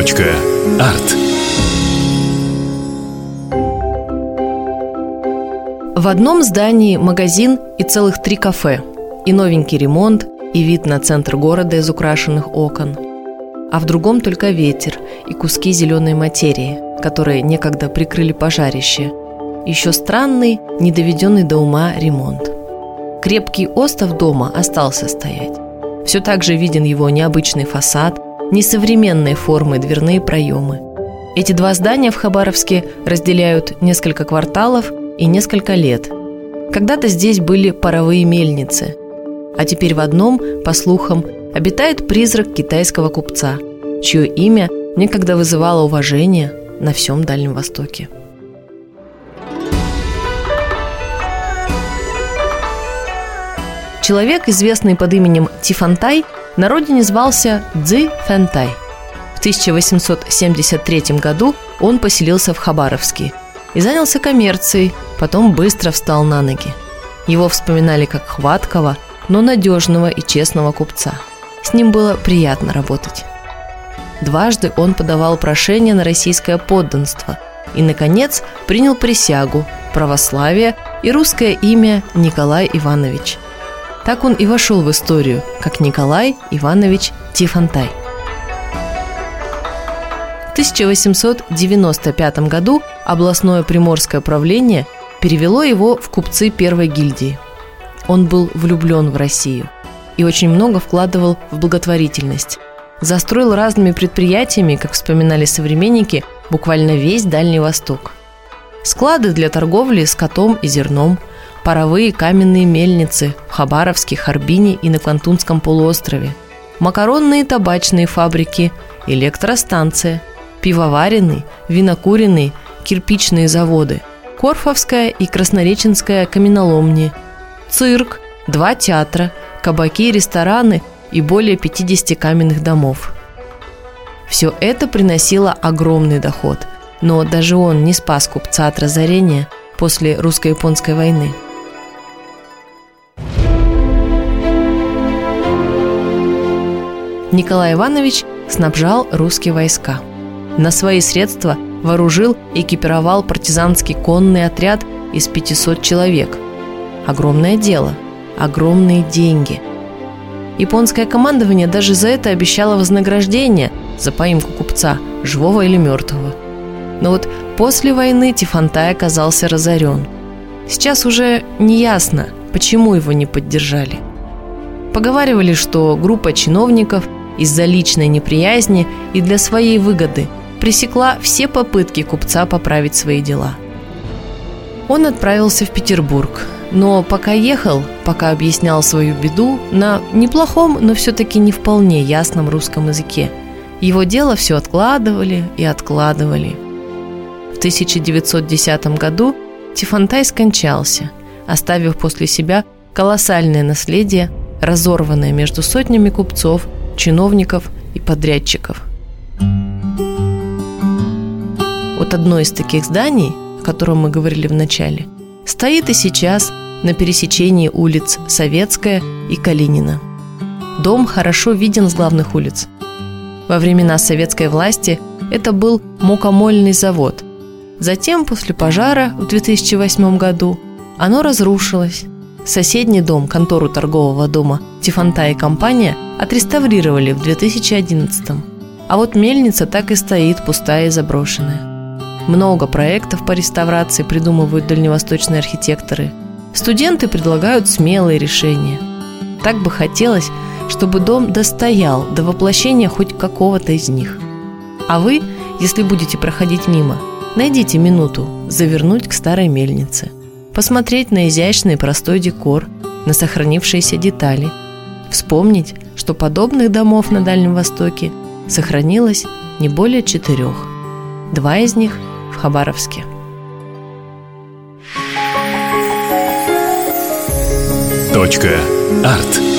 Арт. В одном здании магазин и целых три кафе. И новенький ремонт, и вид на центр города из украшенных окон. А в другом только ветер и куски зеленой материи, которые некогда прикрыли пожарище. Еще странный, недоведенный до ума ремонт. Крепкий остов дома остался стоять. Все так же виден его необычный фасад – несовременной формы дверные проемы. Эти два здания в Хабаровске разделяют несколько кварталов и несколько лет. Когда-то здесь были паровые мельницы, а теперь в одном, по слухам, обитает призрак китайского купца, чье имя некогда вызывало уважение на всем Дальнем Востоке. Человек, известный под именем Тифантай, на родине звался Цзи Фэнтай. В 1873 году он поселился в Хабаровске и занялся коммерцией, потом быстро встал на ноги. Его вспоминали как хваткого, но надежного и честного купца. С ним было приятно работать. Дважды он подавал прошение на российское подданство и, наконец, принял присягу, православие и русское имя Николай Иванович – так он и вошел в историю, как Николай Иванович Тифантай. В 1895 году областное приморское правление перевело его в купцы первой гильдии. Он был влюблен в Россию и очень много вкладывал в благотворительность. Застроил разными предприятиями, как вспоминали современники, буквально весь Дальний Восток. Склады для торговли скотом и зерном – паровые каменные мельницы в Хабаровске, Харбине и на Квантунском полуострове, макаронные и табачные фабрики, электростанция, пивоваренные, винокуренные, кирпичные заводы, Корфовская и Краснореченская каменоломни, цирк, два театра, кабаки рестораны и более 50 каменных домов. Все это приносило огромный доход, но даже он не спас купца от разорения после русско-японской войны – Николай Иванович снабжал русские войска. На свои средства вооружил и экипировал партизанский конный отряд из 500 человек. Огромное дело, огромные деньги. Японское командование даже за это обещало вознаграждение за поимку купца, живого или мертвого. Но вот после войны Тифантай оказался разорен. Сейчас уже не ясно, почему его не поддержали. Поговаривали, что группа чиновников – из-за личной неприязни и для своей выгоды пресекла все попытки купца поправить свои дела. Он отправился в Петербург, но пока ехал, пока объяснял свою беду на неплохом, но все-таки не вполне ясном русском языке, его дело все откладывали и откладывали. В 1910 году Тифантай скончался, оставив после себя колоссальное наследие, разорванное между сотнями купцов – чиновников и подрядчиков. Вот одно из таких зданий, о котором мы говорили в начале, стоит и сейчас на пересечении улиц Советская и Калинина. Дом хорошо виден с главных улиц. Во времена советской власти это был мукомольный завод. Затем, после пожара в 2008 году, оно разрушилось. Соседний дом, контору торгового дома «Тифанта и компания» отреставрировали в 2011 а вот мельница так и стоит пустая и заброшенная. Много проектов по реставрации придумывают дальневосточные архитекторы. Студенты предлагают смелые решения. Так бы хотелось, чтобы дом достоял до воплощения хоть какого-то из них. А вы, если будете проходить мимо, найдите минуту завернуть к старой мельнице, посмотреть на изящный простой декор, на сохранившиеся детали, вспомнить, что подобных домов на Дальнем Востоке сохранилось не более четырех. Два из них в Хабаровске. Точка. Арт.